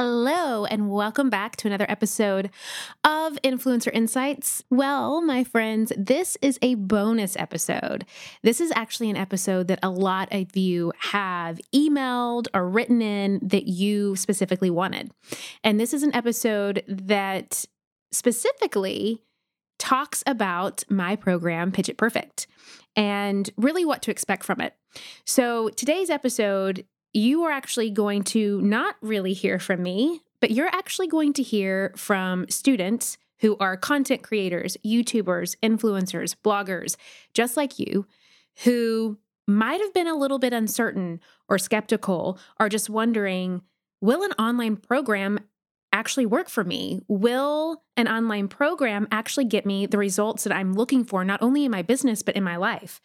Hello, and welcome back to another episode of Influencer Insights. Well, my friends, this is a bonus episode. This is actually an episode that a lot of you have emailed or written in that you specifically wanted. And this is an episode that specifically talks about my program, Pitch It Perfect, and really what to expect from it. So, today's episode you are actually going to not really hear from me, but you're actually going to hear from students who are content creators, YouTubers, influencers, bloggers, just like you, who might have been a little bit uncertain or skeptical or just wondering will an online program actually work for me? Will an online program actually get me the results that I'm looking for, not only in my business, but in my life?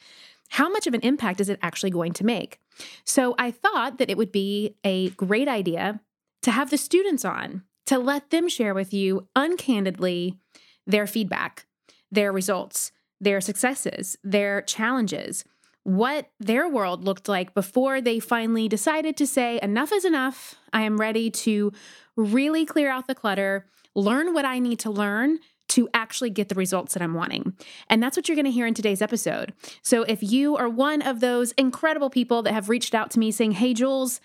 how much of an impact is it actually going to make? So I thought that it would be a great idea to have the students on to let them share with you uncandidly their feedback, their results, their successes, their challenges, what their world looked like before they finally decided to say, enough is enough. I am ready to really clear out the clutter, learn what I need to learn to actually get the results that I'm wanting. And that's what you're going to hear in today's episode. So if you are one of those incredible people that have reached out to me saying, Hey, Jules,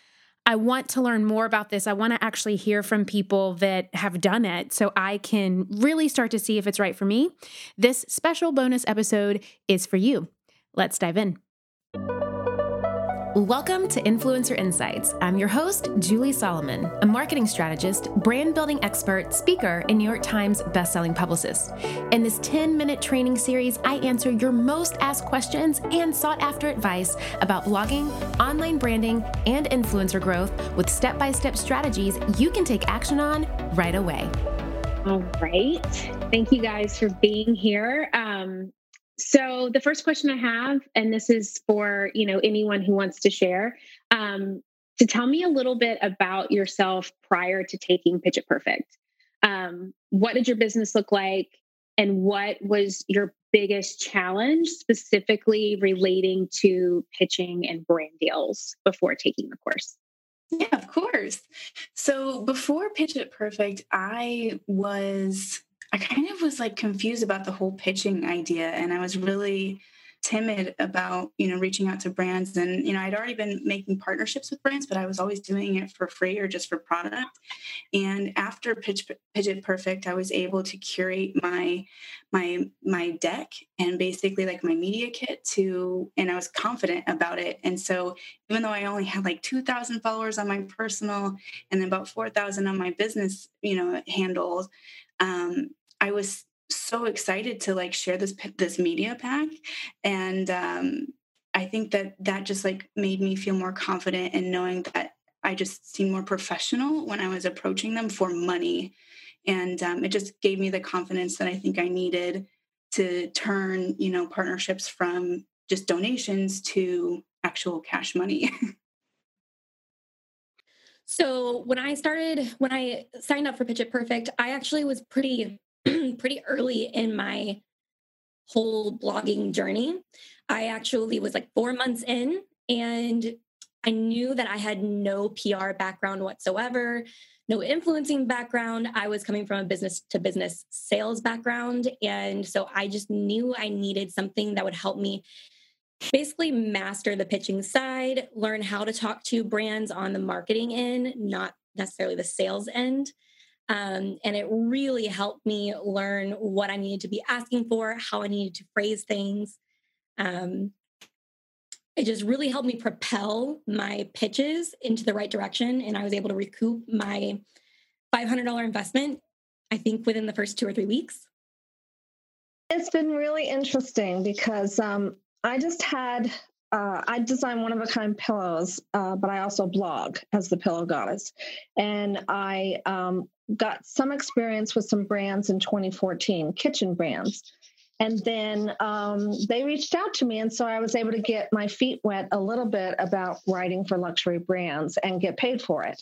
I want to learn more about this. I want to actually hear from people that have done it so I can really start to see if it's right for me. This special bonus episode is for you. Let's dive in. Welcome to Influencer Insights. I'm your host, Julie Solomon, a marketing strategist, brand building expert, speaker, and New York Times bestselling publicist. In this 10 minute training series, I answer your most asked questions and sought after advice about blogging, online branding, and influencer growth with step by step strategies you can take action on right away. All right. Thank you guys for being here. Um, so the first question I have, and this is for you know anyone who wants to share, um, to tell me a little bit about yourself prior to taking Pitch It Perfect. Um, what did your business look like, and what was your biggest challenge specifically relating to pitching and brand deals before taking the course? Yeah, of course. So before Pitch It Perfect, I was I kind of was like confused about the whole pitching idea. And I was really timid about, you know, reaching out to brands. And, you know, I'd already been making partnerships with brands, but I was always doing it for free or just for product. And after Pitch, It Perfect, I was able to curate my my my deck and basically like my media kit to and I was confident about it. And so even though I only had like 2,000 followers on my personal and then about 4,000 on my business, you know, handles, um, I was so excited to like share this this media pack and um i think that that just like made me feel more confident in knowing that i just seemed more professional when i was approaching them for money and um, it just gave me the confidence that i think i needed to turn you know partnerships from just donations to actual cash money. So when i started when i signed up for pitch it perfect i actually was pretty pretty early in my whole blogging journey. I actually was like four months in and I knew that I had no PR background whatsoever, no influencing background. I was coming from a business to business sales background. And so I just knew I needed something that would help me basically master the pitching side, learn how to talk to brands on the marketing end, not necessarily the sales end. Um, and it really helped me learn what I needed to be asking for, how I needed to phrase things. Um, it just really helped me propel my pitches into the right direction. And I was able to recoup my $500 investment, I think, within the first two or three weeks. It's been really interesting because um, I just had uh, I design one of a kind pillows, uh, but I also blog as the pillow goddess. And I um, got some experience with some brands in 2014, kitchen brands. And then um, they reached out to me. And so I was able to get my feet wet a little bit about writing for luxury brands and get paid for it.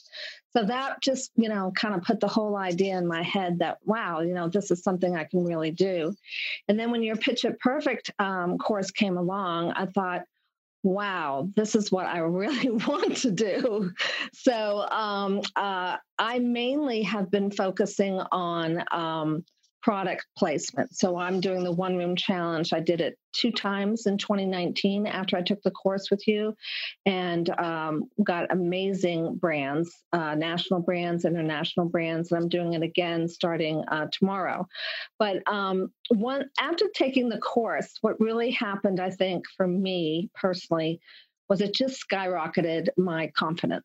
So that just, you know, kind of put the whole idea in my head that, wow, you know, this is something I can really do. And then when your Pitch It Perfect um, course came along, I thought, wow, this is what I really want to do. So um, uh, I mainly have been focusing on um, product placement. So I'm doing the one room challenge. I did it two times in 2019 after I took the course with you and um, got amazing brands, uh, national brands, international brands. And I'm doing it again starting uh, tomorrow. But um, one after taking the course, what really happened, I think, for me personally, was it just skyrocketed my confidence.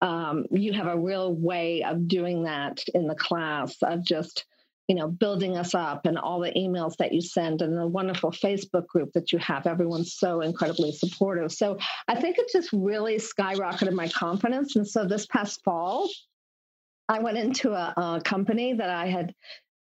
Um, you have a real way of doing that in the class of just you know, building us up and all the emails that you send and the wonderful Facebook group that you have. Everyone's so incredibly supportive. So I think it just really skyrocketed my confidence. And so this past fall, I went into a, a company that I had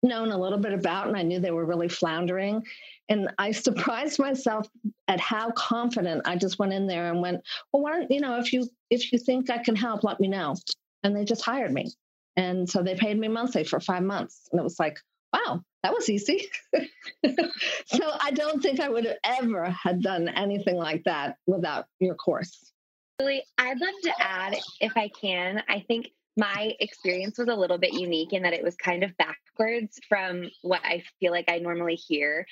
known a little bit about and I knew they were really floundering. And I surprised myself at how confident I just went in there and went, well, why don't, you know, if you if you think I can help, let me know. And they just hired me. And so they paid me monthly for five months. And it was like, wow, that was easy. so I don't think I would have ever had done anything like that without your course. Really, I'd love to add, if I can, I think my experience was a little bit unique in that it was kind of backwards from what I feel like I normally hear.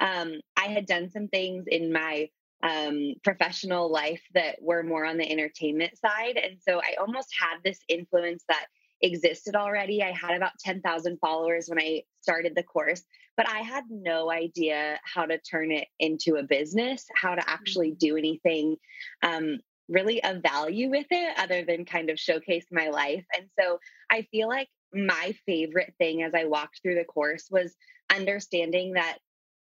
Um, I had done some things in my um, professional life that were more on the entertainment side. And so I almost had this influence that existed already. I had about 10,000 followers when I started the course, but I had no idea how to turn it into a business, how to actually mm. do anything um, really of value with it other than kind of showcase my life. And so I feel like my favorite thing as I walked through the course was understanding that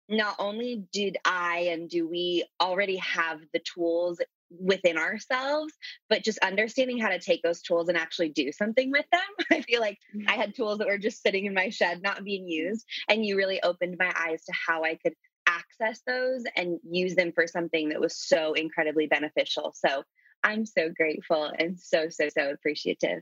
not only did I and do we already have the tools within ourselves, but just understanding how to take those tools and actually do something with them. I feel like I mm-hmm. had tools that were just sitting in my shed, not being used. And you really opened my eyes to how I could access those and use them for something that was so incredibly beneficial. So I'm so grateful and so, so, so appreciative.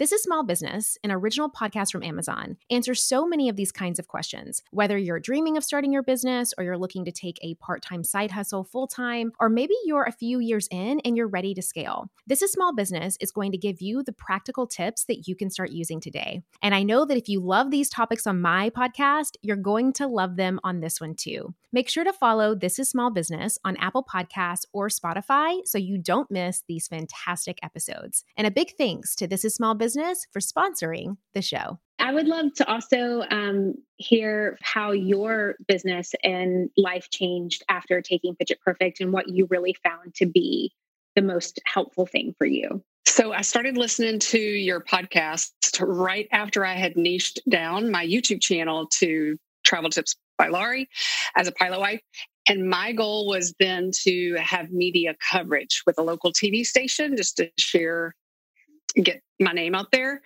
This is Small Business, an original podcast from Amazon, answers so many of these kinds of questions. Whether you're dreaming of starting your business or you're looking to take a part time side hustle full time, or maybe you're a few years in and you're ready to scale, This is Small Business is going to give you the practical tips that you can start using today. And I know that if you love these topics on my podcast, you're going to love them on this one too. Make sure to follow This is Small Business on Apple Podcasts or Spotify so you don't miss these fantastic episodes. And a big thanks to This is Small Business Business for sponsoring the show. I would love to also um, hear how your business and life changed after taking Pitch It Perfect and what you really found to be the most helpful thing for you. So I started listening to your podcast right after I had niched down my YouTube channel to Travel Tips by Laurie as a pilot wife. And my goal was then to have media coverage with a local TV station just to share get my name out there.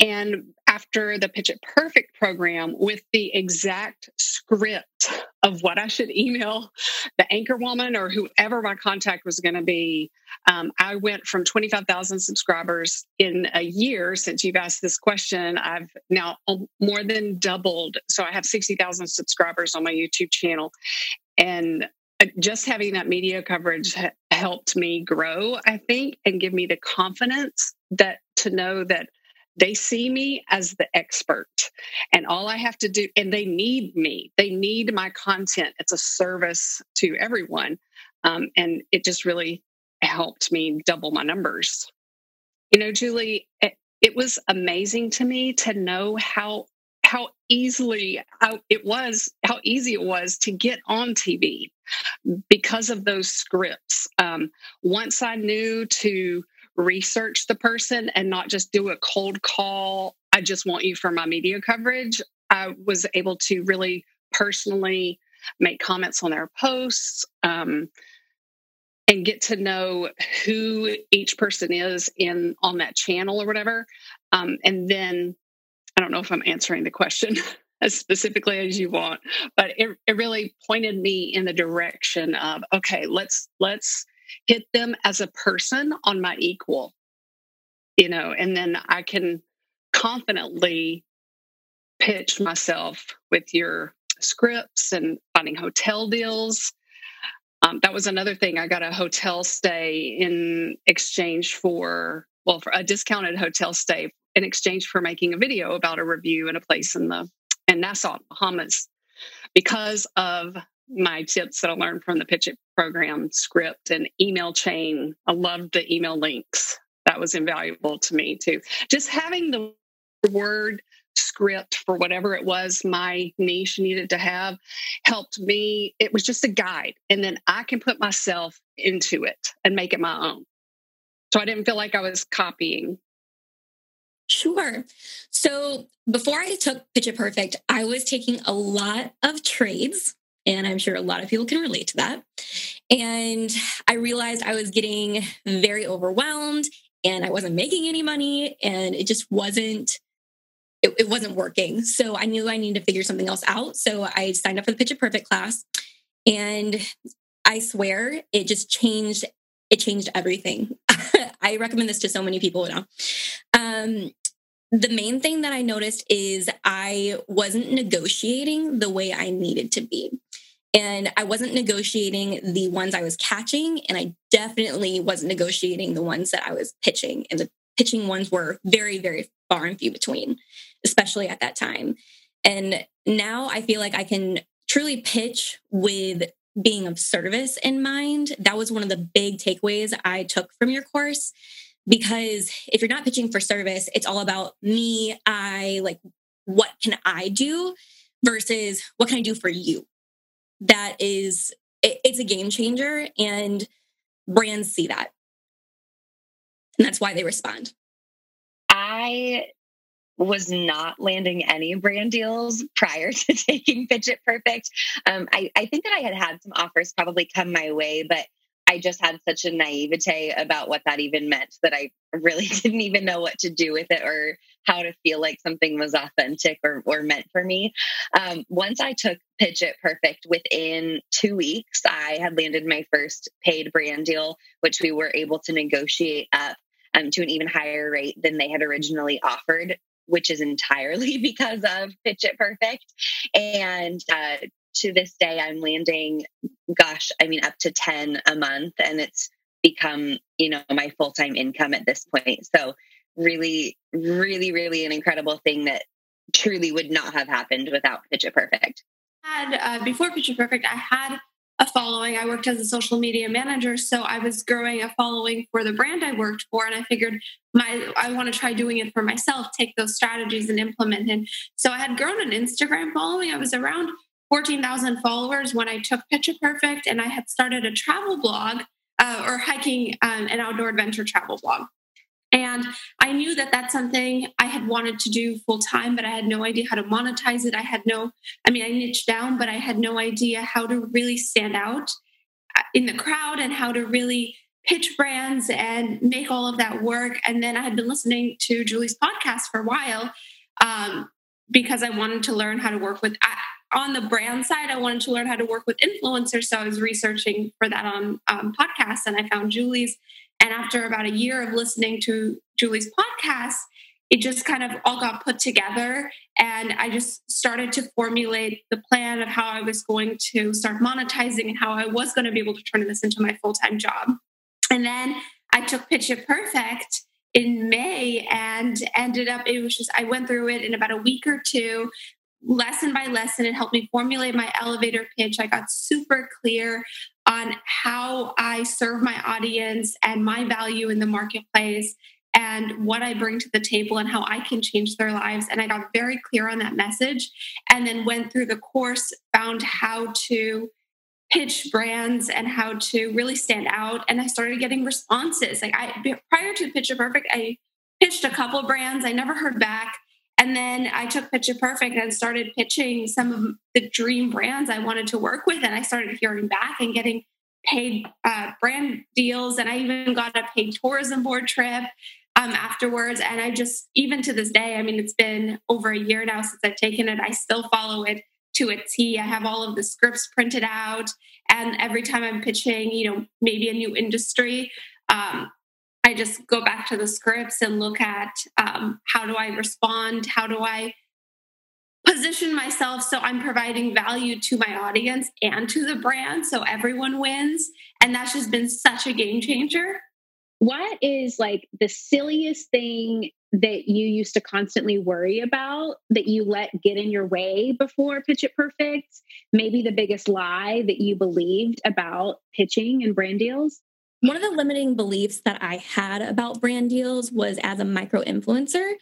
And after the Pitch It Perfect program, with the exact script of what I should email the anchor woman or whoever my contact was going to be, um, I went from 25,000 subscribers in a year since you've asked this question. I've now more than doubled. So I have 60,000 subscribers on my YouTube channel. And uh, just having that media coverage helped me grow, I think, and give me the confidence that to know that they see me as the expert and all I have to do, and they need me. They need my content. It's a service to everyone. Um, and it just really helped me double my numbers. You know, Julie, it, it was amazing to me to know how how easily how it was how easy it was to get on TV because of those scripts. Um, once I knew to research the person and not just do a cold call. I just want you for my media coverage. I was able to really personally make comments on their posts um, and get to know who each person is in on that channel or whatever. Um, and then I don't know if I'm answering the question as specifically as you want, but it, it really pointed me in the direction of okay, let's let's hit them as a person on my equal, you know, and then I can confidently pitch myself with your scripts and finding hotel deals. Um, that was another thing. I got a hotel stay in exchange for, well, for a discounted hotel stay in exchange for making a video about a review in a place in the in Nassau, Bahamas, because of my tips that I learned from the Pitch It program script and email chain. I loved the email links. That was invaluable to me too. Just having the word script for whatever it was my niche needed to have helped me. It was just a guide. And then I can put myself into it and make it my own. So I didn't feel like I was copying. Sure. So before I took Pitch It Perfect, I was taking a lot of trades. And I'm sure a lot of people can relate to that. And I realized I was getting very overwhelmed and I wasn't making any money and it just wasn't it, it wasn't working. So I knew I needed to figure something else out. So I signed up for the Pitch It Perfect class. And I swear it just changed, it changed everything. I recommend this to so many people now. Um, the main thing that I noticed is I wasn't negotiating the way I needed to be. And I wasn't negotiating the ones I was catching, and I definitely wasn't negotiating the ones that I was pitching. And the pitching ones were very, very far and few between, especially at that time. And now I feel like I can truly pitch with being of service in mind. That was one of the big takeaways I took from your course. Because if you're not pitching for service, it's all about me, I like, what can I do versus what can I do for you? That is, it's a game changer, and brands see that. And that's why they respond. I was not landing any brand deals prior to taking Pitch It Perfect. Um, I, I think that I had had some offers probably come my way, but I just had such a naivete about what that even meant that I really didn't even know what to do with it or how to feel like something was authentic or, or meant for me. Um, once I took Pitch It Perfect, within two weeks, I had landed my first paid brand deal, which we were able to negotiate up um, to an even higher rate than they had originally offered, which is entirely because of Pitch It Perfect. And uh, to this day, I'm landing, gosh, I mean, up to 10 a month, and it's become, you know, my full time income at this point. So, really, really, really an incredible thing that truly would not have happened without Pitch It Perfect. Had uh, before Pitch It Perfect, I had a following. I worked as a social media manager, so I was growing a following for the brand I worked for, and I figured my I want to try doing it for myself, take those strategies and implement it. So I had grown an Instagram following. I was around 14,000 followers when I took Pitch It Perfect, and I had started a travel blog uh, or hiking um, an outdoor adventure travel blog. And I knew that that's something I had wanted to do full time, but I had no idea how to monetize it. I had no, I mean, I niched down, but I had no idea how to really stand out uh, in the crowd and how to really pitch brands and make all of that work. And then I had been listening to Julie's podcast for a while um, because I wanted to learn how to work with. On the brand side, I wanted to learn how to work with influencers. So I was researching for that on um, podcasts and I found Julie's and after about a year of listening to Julie's podcast, it just kind of all got put together. And I just started to formulate the plan of how I was going to start monetizing and how I was going to be able to turn this into my full time job. And then I took Pitch It Perfect in May and ended up, it was just, I went through it in about a week or two lesson by lesson. It helped me formulate my elevator pitch. I got super clear on how I serve my audience and my value in the marketplace and what I bring to the table and how I can change their lives. And I got very clear on that message and then went through the course, found how to pitch brands and how to really stand out. And I started getting responses. Like I prior to Pitch It Perfect, I pitched a couple brands. I never heard back. And then I took Pitch It Perfect and started pitching some of the dream brands I wanted to work with. And I started hearing back and getting paid uh, brand deals. And I even got a paid tourism board trip um, afterwards. And I just, even to this day, I mean, it's been over a year now since I've taken it. I still follow it to a T. I have all of the scripts printed out. And every time I'm pitching, you know, maybe a new industry, um, I just go back to the scripts and look at um, how do I respond? How do I position myself so I'm providing value to my audience and to the brand so everyone wins? And that's just been such a game changer. What is like the silliest thing that you used to constantly worry about that you let get in your way before Pitch It Perfect? Maybe the biggest lie that you believed about pitching and brand deals? One of the limiting beliefs that I had about brand deals was as a micro influencer,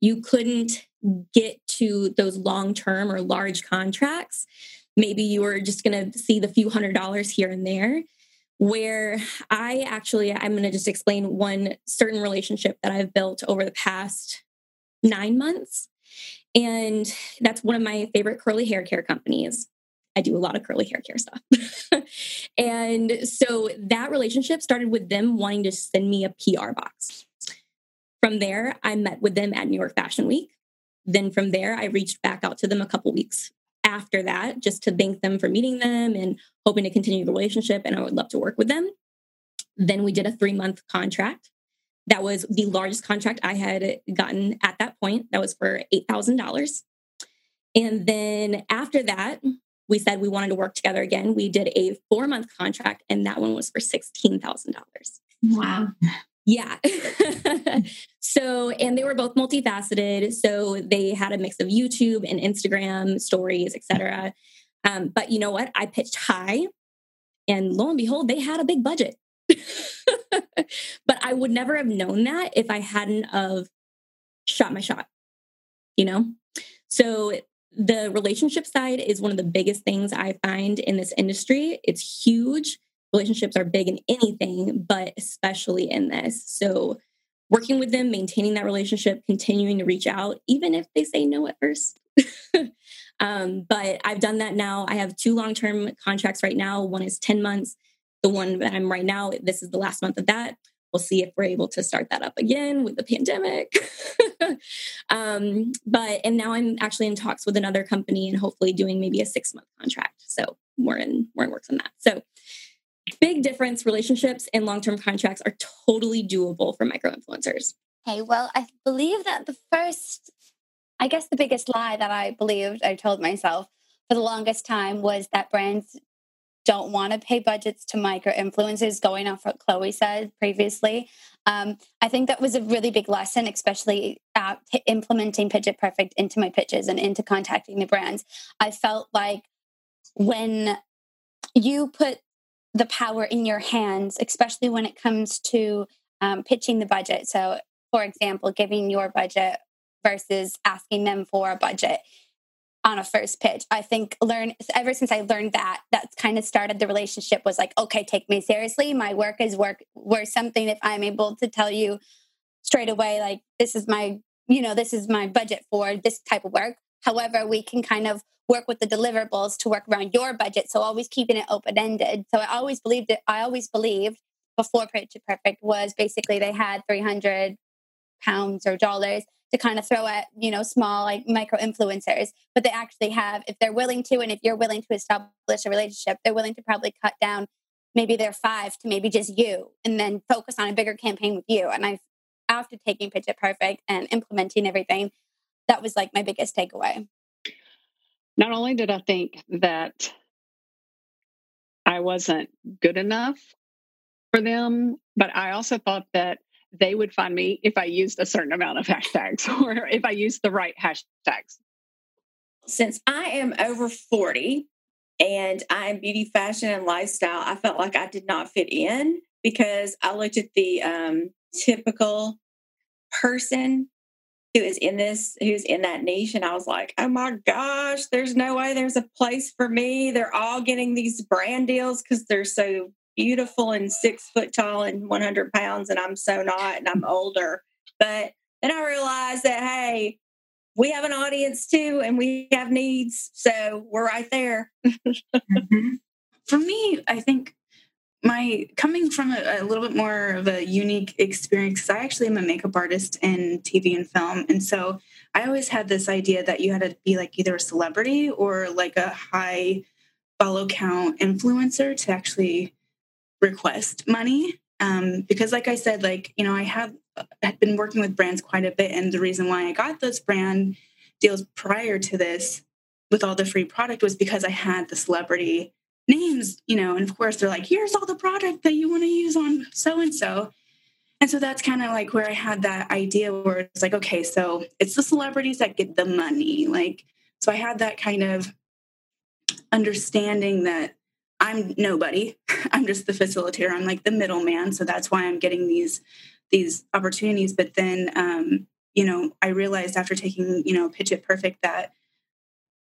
you couldn't get to those long term or large contracts. Maybe you were just going to see the few hundred dollars here and there. Where I actually, I'm going to just explain one certain relationship that I've built over the past nine months. And that's one of my favorite curly hair care companies. I do a lot of curly hair care stuff. and so that relationship started with them wanting to send me a PR box. From there, I met with them at New York Fashion Week. Then from there, I reached back out to them a couple weeks after that just to thank them for meeting them and hoping to continue the relationship. And I would love to work with them. Then we did a three month contract. That was the largest contract I had gotten at that point. That was for $8,000. And then after that, we said we wanted to work together again. We did a four month contract, and that one was for $16,000. Wow. Yeah. so, and they were both multifaceted. So they had a mix of YouTube and Instagram stories, etc. Um, but you know what? I pitched high, and lo and behold, they had a big budget. but I would never have known that if I hadn't of shot my shot. You know? So the relationship side is one of the biggest things I find in this industry. It's huge. Relationships are big in anything, but especially in this. So, working with them, maintaining that relationship, continuing to reach out, even if they say no at first. um, but I've done that now. I have two long term contracts right now. One is 10 months. The one that I'm right now, this is the last month of that we'll see if we're able to start that up again with the pandemic. um, but and now I'm actually in talks with another company and hopefully doing maybe a six month contract. So we're in we're in works on that. So big difference. Relationships and long term contracts are totally doable for micro influencers. Hey, well, I believe that the first, I guess the biggest lie that I believed I told myself for the longest time was that brands don't want to pay budgets to micro influencers, going off what Chloe said previously. Um, I think that was a really big lesson, especially uh, implementing Pitch It Perfect into my pitches and into contacting the brands. I felt like when you put the power in your hands, especially when it comes to um, pitching the budget. So, for example, giving your budget versus asking them for a budget on a first pitch. I think learn ever since I learned that, that's kind of started the relationship was like, okay, take me seriously. My work is work worth something if I'm able to tell you straight away, like this is my, you know, this is my budget for this type of work. However, we can kind of work with the deliverables to work around your budget. So always keeping it open ended. So I always believed it. I always believed before Pitch Perfect was basically they had 300 pounds or dollars to kind of throw at you know small like micro influencers but they actually have if they're willing to and if you're willing to establish a relationship they're willing to probably cut down maybe they're five to maybe just you and then focus on a bigger campaign with you and i after taking pitch it perfect and implementing everything that was like my biggest takeaway not only did i think that i wasn't good enough for them but i also thought that they would find me if I used a certain amount of hashtags or if I used the right hashtags. Since I am over 40 and I'm beauty, fashion, and lifestyle, I felt like I did not fit in because I looked at the um, typical person who is in this, who's in that niche. And I was like, oh my gosh, there's no way there's a place for me. They're all getting these brand deals because they're so beautiful and six foot tall and 100 pounds. And I'm so not, and I'm older. But then I realized that, hey, we have an audience too, and we have needs. So we're right there. mm-hmm. For me, I think my coming from a, a, little bit more of a unique experience because I actually am a makeup artist in TV and film, and so I always had this idea that you had to be like either a celebrity or like a high follow count influencer to actually request money. Um, because, like I said, like you know, I have had been working with brands quite a bit, and the reason why I got those brand deals prior to this with all the free product was because I had the celebrity names, you know, and of course they're like, here's all the product that you want to use on so and so. And so that's kind of like where I had that idea where it's like, okay, so it's the celebrities that get the money. Like, so I had that kind of understanding that I'm nobody. I'm just the facilitator. I'm like the middleman. So that's why I'm getting these these opportunities. But then um, you know, I realized after taking, you know, Pitch It Perfect that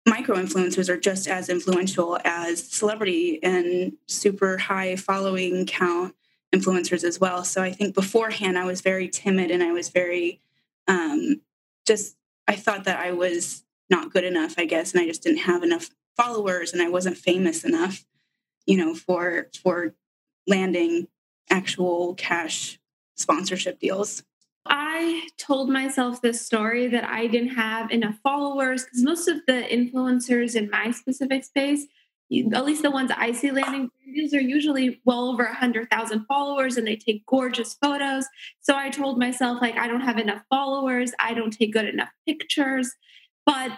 micro influencers are just as influential as celebrity and super high following count influencers as well. So I think beforehand I was very timid and I was very um, just I thought that I was not good enough, I guess, and I just didn't have enough followers and I wasn't famous enough, you know, for for landing actual cash sponsorship deals. I told myself this story that I didn't have enough followers because most of the influencers in my specific space, at least the ones I see landing videos, are usually well over a hundred thousand followers and they take gorgeous photos. So I told myself like I don't have enough followers, I don't take good enough pictures, but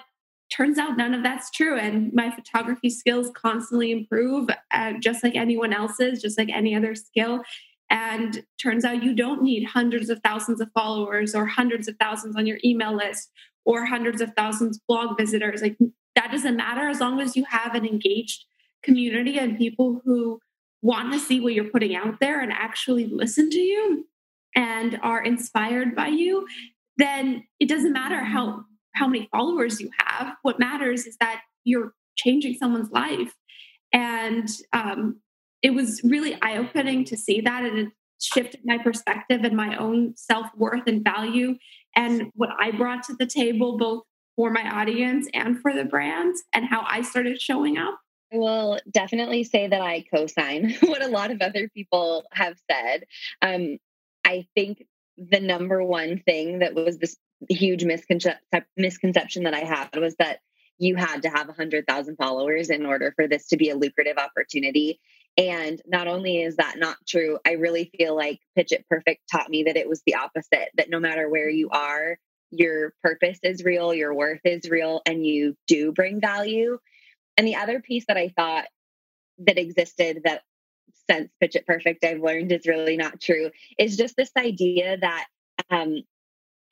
turns out none of that's true and my photography skills constantly improve uh, just like anyone else's just like any other skill and turns out you don't need hundreds of thousands of followers or hundreds of thousands on your email list or hundreds of thousands blog visitors. Like that doesn't matter as long as you have an engaged community and people who want to see what you're putting out there and actually listen to you and are inspired by you then it doesn't matter how how many followers you have what matters is that you're changing someone's life and um, it was really eye opening to see that and it shifted my perspective and my own self worth and value and what I brought to the table, both for my audience and for the brands, and how I started showing up. I will definitely say that I co sign what a lot of other people have said. Um, I think the number one thing that was this huge misconception misconception that I had was that you had to have 100,000 followers in order for this to be a lucrative opportunity. And not only is that not true, I really feel like Pitch It Perfect taught me that it was the opposite, that no matter where you are, your purpose is real, your worth is real, and you do bring value. And the other piece that I thought that existed that since Pitch It Perfect I've learned is really not true is just this idea that um,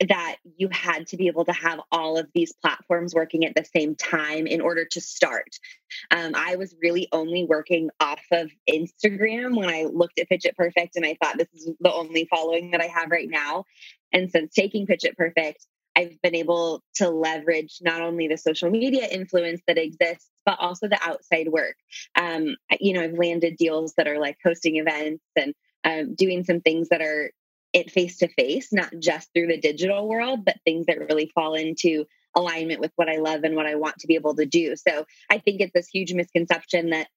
that you had to be able to have all of these platforms working at the same time in order to start. Um, I was really only working off of Instagram when I looked at Pitch It Perfect, and I thought this is the only following that I have right now. And since taking Pitch It Perfect, I've been able to leverage not only the social media influence that exists, but also the outside work. Um, you know, I've landed deals that are like hosting events and um, doing some things that are it face to face, not just through the digital world, but things that really fall into alignment with what I love and what I want to be able to do. So I think it's this huge misconception that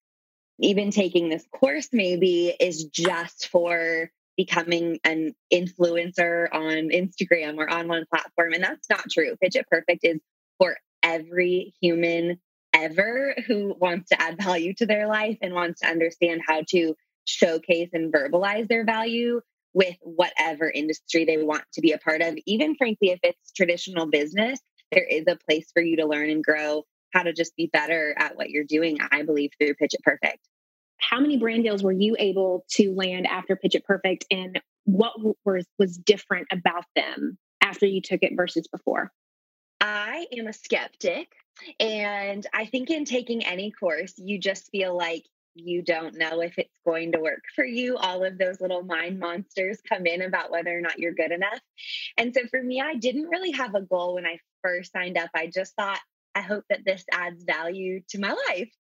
even taking this course maybe is just for becoming an influencer on Instagram or on one platform. And that's not true. It Perfect is for every human ever who wants to add value to their life and wants to understand how to showcase and verbalize their value with whatever industry they want to be a part of. Even frankly, if it's traditional business, there is a place for you to learn and grow how to just be better at what you're doing, I believe, through Pitch It Perfect. How many brand deals were you able to land after Pitch It Perfect and what was was different about them after you took it versus before? I am a skeptic. And I think in taking any course, you just feel like you don't know if it's going to work for you. All of those little mind monsters come in about whether or not you're good enough. And so for me, I didn't really have a goal when I first signed up. I just thought, I hope that this adds value to my life.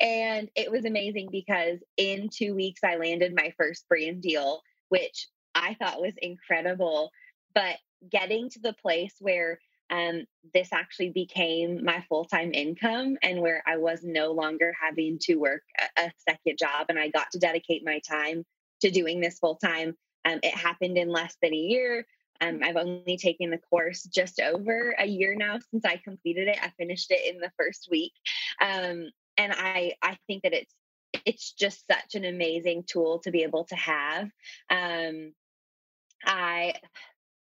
And it was amazing because in two weeks, I landed my first brand deal, which I thought was incredible. But getting to the place where um, this actually became my full time income and where I was no longer having to work a, a, second job and I got to dedicate my time to doing this full time. Um, it happened in less than a year. Um, I've only taken the course just over a year now since I completed it. I finished it in the first week, um, and I I think that it's it's just such an amazing tool to be able to have. Um, I,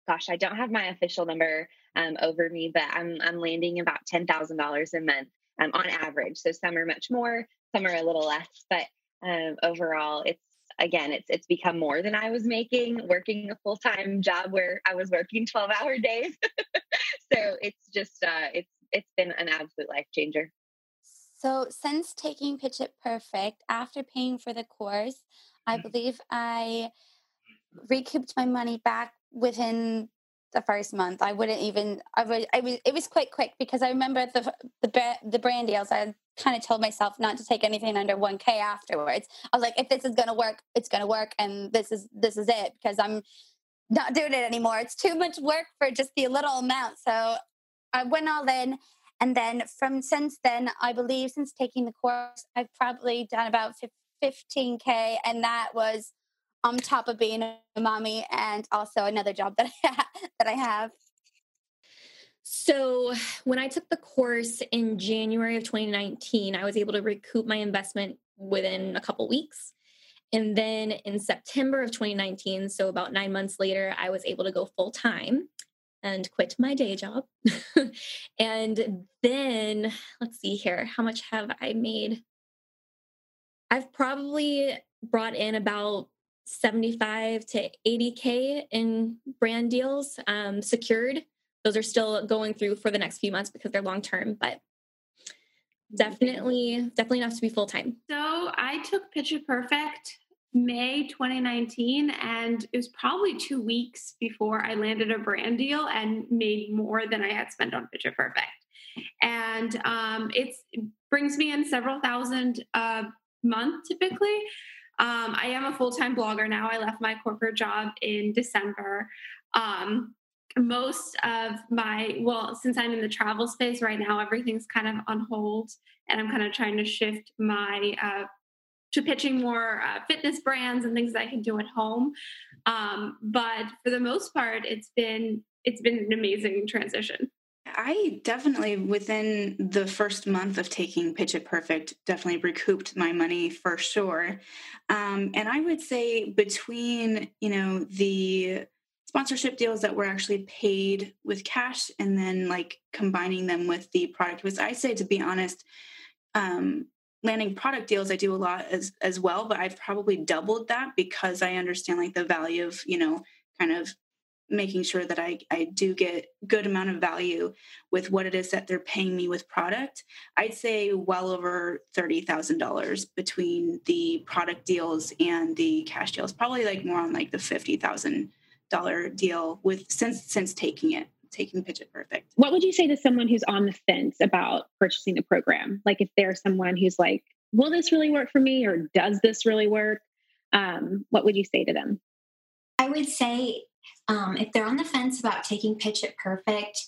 gosh, I don't have my official number um, over me, but I'm I'm landing about ten thousand dollars a month um, on average. So some are much more, some are a little less, but um, overall, it's again, it's it's become more than I was making working a full time job where I was working twelve hour days. so it's just uh, it's it's been an absolute life changer. So since taking Pitch It Perfect, after paying for the course, I mm-hmm. believe I recouped my money back within the first month. I wouldn't even. I would. I was. It was quite quick because I remember the the the brand deals. I kind of told myself not to take anything under one k afterwards. I was like, if this is to work, it's to work, and this is this is it because I'm not doing it anymore. It's too much work for just the little amount. So I went all in. And then from since then, I believe since taking the course, I've probably done about 15K. And that was on top of being a mommy and also another job that I ha- that I have. So, when I took the course in January of 2019, I was able to recoup my investment within a couple weeks. And then in September of 2019, so about nine months later, I was able to go full time and quit my day job. and then, let's see here, how much have I made? I've probably brought in about 75 to 80K in brand deals um, secured. Those are still going through for the next few months because they're long term, but definitely, definitely enough to be full time. So I took It Perfect May 2019, and it was probably two weeks before I landed a brand deal and made more than I had spent on It Perfect. And um, it brings me in several thousand a month typically. Um, I am a full time blogger now. I left my corporate job in December. Um, most of my, well, since I'm in the travel space right now, everything's kind of on hold, and I'm kind of trying to shift my uh, to pitching more uh, fitness brands and things that I can do at home. Um, but for the most part, it's been it's been an amazing transition. I definitely, within the first month of taking Pitch It Perfect, definitely recouped my money for sure. Um, and I would say between, you know, the sponsorship deals that were actually paid with cash and then like combining them with the product was, I say, to be honest, um, landing product deals i do a lot as as well but i've probably doubled that because i understand like the value of you know kind of making sure that I, I do get good amount of value with what it is that they're paying me with product i'd say well over $30000 between the product deals and the cash deals probably like more on like the $50000 deal with since since taking it taking pitch it perfect. What would you say to someone who's on the fence about purchasing the program? Like if there's someone who's like will this really work for me or does this really work? Um, what would you say to them? I would say um, if they're on the fence about taking Pitch It Perfect,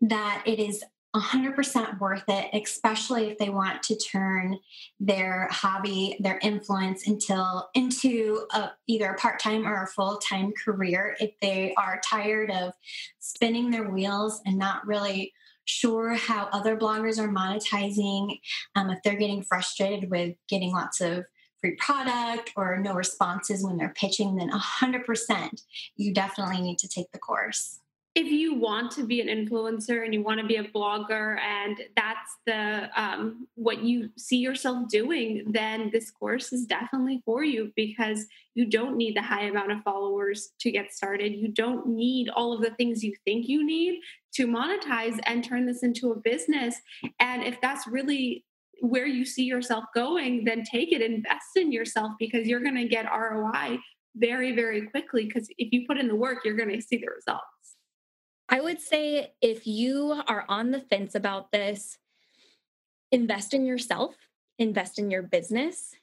that it is 100% worth it, especially if they want to turn their hobby, their influence until into a, either a part-time or a full-time career. If they are tired of spinning their wheels and not really sure how other bloggers are monetizing, um, if they're getting frustrated with getting lots of free product or no responses when they're pitching, then 100% you definitely need to take the course. If you want to be an influencer and you want to be a blogger and that's the um, what you see yourself doing, then this course is definitely for you because you don't need the high amount of followers to get started. You don't need all of the things you think you need to monetize and turn this into a business. And if that's really where you see yourself going, then take it, invest in yourself because you're going to get ROI very, very quickly. Because if you put in the work, you're going to see the results. I would say if you are on the fence about this, invest in yourself, invest in your business.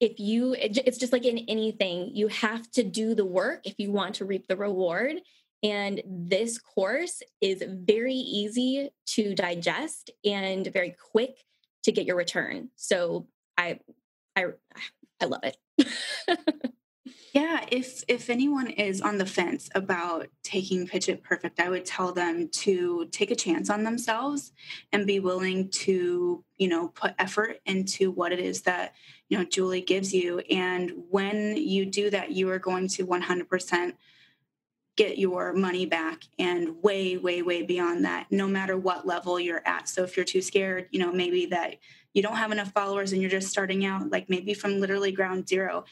If you, it's just like in anything, you have to do the work if you want to reap the reward. And this course is very easy to digest and very quick to get your return. So I, I, I love it. Yeah, if if anyone is on the fence about taking Pitch It Perfect, I would tell them to take a chance on themselves and be willing to, you know, put effort into what it is that, you know, Julie gives you and when you do that, you are going to 100% get your money back and way way way beyond that no matter what level you're at so if you're too scared you know maybe that you don't have enough followers and you're just starting out like maybe from literally ground zero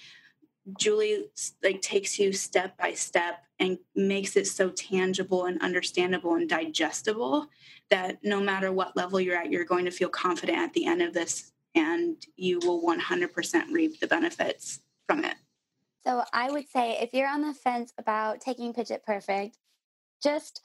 Julie like takes you step by step and makes it so tangible and understandable and digestible that no matter what level you're at, you're going to feel confident at the end of this and you will 100% reap the benefits from it. So I would say if you're on the fence about taking It Perfect, just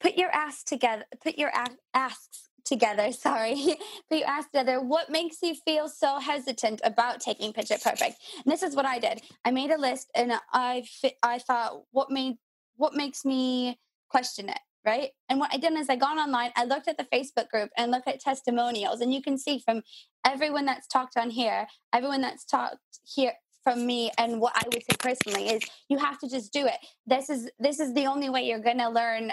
put your ass together, put your asks together, sorry, but you asked together, what makes you feel so hesitant about taking It Perfect? And this is what I did. I made a list and I I thought, what made what makes me question it? Right. And what I did is I got online, I looked at the Facebook group and looked at testimonials. And you can see from everyone that's talked on here, everyone that's talked here from me and what I would say personally is you have to just do it. This is this is the only way you're gonna learn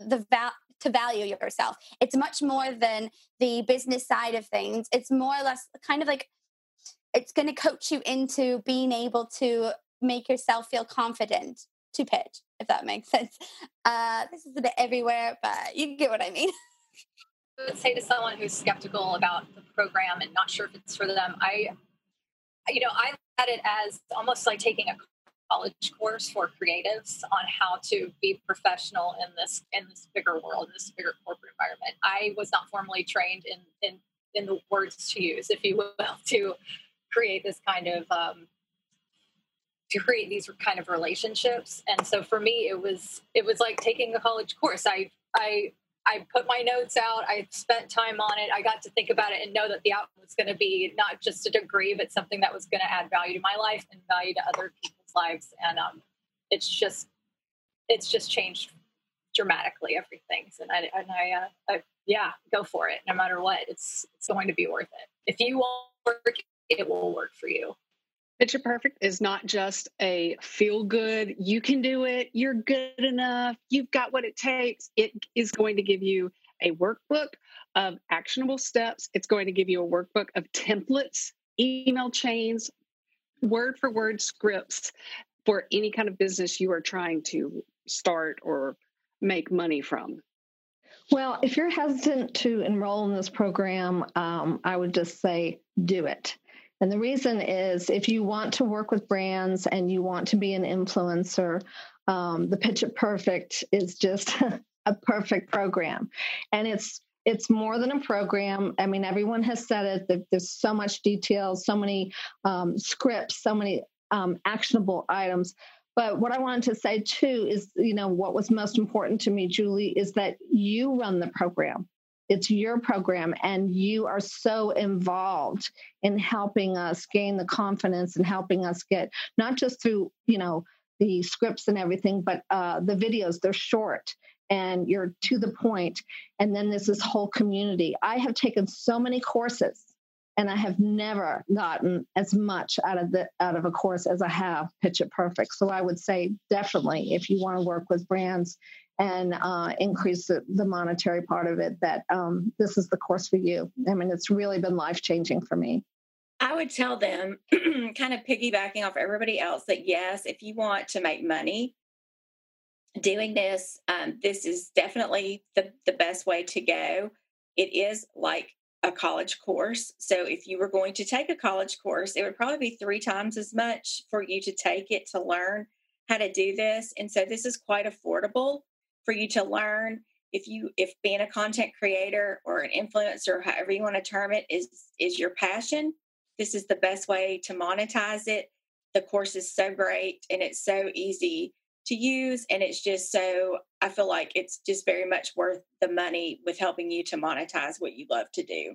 the val to value yourself. It's much more than the business side of things. It's more or less kind of like it's going to coach you into being able to make yourself feel confident to pitch, if that makes sense. Uh, this is a bit everywhere, but you get what I mean. I would say to someone who's skeptical about the program and not sure if it's for them, I, you know, I at it as almost like taking a college course for creatives on how to be professional in this in this bigger world, in this bigger corporate environment. I was not formally trained in in in the words to use, if you will, to create this kind of um, to create these kind of relationships. And so for me, it was it was like taking a college course. I I I put my notes out. I spent time on it. I got to think about it and know that the outcome was going to be not just a degree, but something that was going to add value to my life and value to other people's lives. And um, it's just, it's just changed dramatically everything. And I, and I, uh, I, yeah, go for it. No matter what, it's it's going to be worth it. If you work, it will work for you. Pitch It Perfect is not just a feel good, you can do it, you're good enough, you've got what it takes. It is going to give you a workbook of actionable steps. It's going to give you a workbook of templates, email chains, word for word scripts for any kind of business you are trying to start or make money from. Well, if you're hesitant to enroll in this program, um, I would just say do it. And the reason is if you want to work with brands and you want to be an influencer, um, the Pitch It Perfect is just a perfect program. And it's it's more than a program. I mean, everyone has said it. There's so much detail, so many um, scripts, so many um, actionable items. But what I wanted to say too is, you know, what was most important to me, Julie, is that you run the program it's your program and you are so involved in helping us gain the confidence and helping us get not just through you know the scripts and everything but uh, the videos. They're short and you're to the point and then there's this whole community. I have taken so many courses and i have never gotten as much out of the out of a course as i have pitch it perfect. So i would say definitely if you want to work with brands and uh, increase the, the, monetary part of it that um, this is the course for you. I mean, it's really been life changing for me. I would tell them, kind of piggybacking off everybody else, that yes, if you want to make money doing this, um, this is definitely the, the best way to go. It is like a college course. So if you were going to take a college course, it would probably be three times as much for you to take it to learn how to do this. And so this is quite affordable for you to learn if you if being a content creator or an influencer however you want to term it is is your passion this is the best way to monetize it. The course is so great and it's so easy to use and it's just so i feel like it's just very much worth the money with helping you to monetize what you love to do.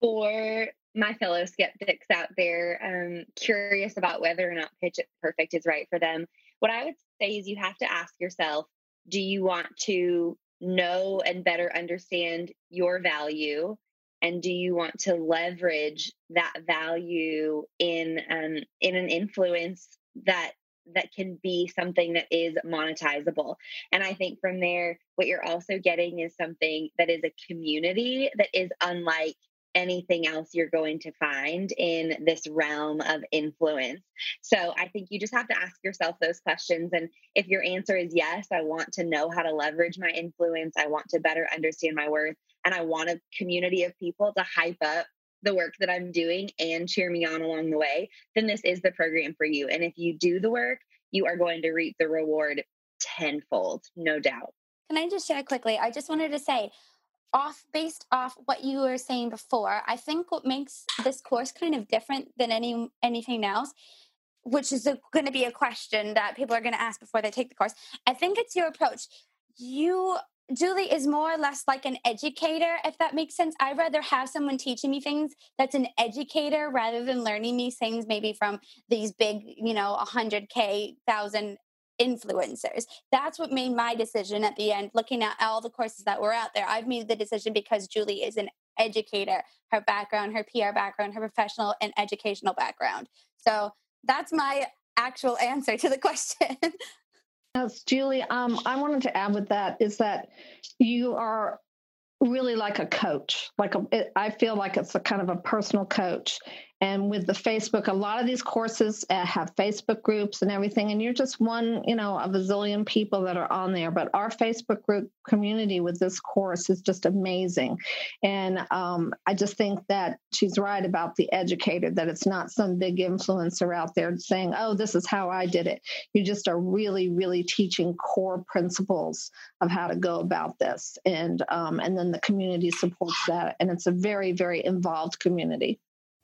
For my fellow skeptics out there um, curious about whether or not pitch it perfect is right for them what i would say is you have to ask yourself do you want to know and better understand your value? And do you want to leverage that value in um, in an influence that that can be something that is monetizable? And i think from there what you're also getting is something that is a community that is unlike anything else you're going to find in this realm of influence. So I think you just have to ask yourself those questions. And if your answer is yes, I want to know how to leverage my influence, I want to better understand my worth, and I want a community of people to hype up the work that I'm doing and cheer me on along the way, then this is the program for you. And if you do the work, you are going to reap the reward tenfold, no doubt. Can I just share quickly? I just wanted to say, off based off what you were saying before, I think what makes this course kind of different than any anything else, which is going to be a question that people are going to ask before they take the course. I think it's your approach. You Julie is more or less like an educator, if that makes sense. I'd rather have someone teaching me things that's an educator rather than learning these things maybe from these big, you know, 100K, thousand influencers. That's what made my decision at the end, looking at all the courses that were out there. I've made the decision because Julie is an educator, her background, her PR background, her professional and educational background. So that's my actual answer to the question. Yes, Julie, um, I wanted to add with that is that you are really like a coach. Like a, it, I feel like it's a kind of a personal coach, and with the Facebook, a lot of these courses uh, have Facebook groups and everything, and you're just one, you know, of a zillion people that are on there. But our Facebook group community with this course is just amazing. And um, I just think that she's right about the educator, that it's not some big influencer out there saying, oh, this is how I did it. You just are really, really teaching core principles of how to go about this. And, um, and then the community supports that. And it's a very, very involved community.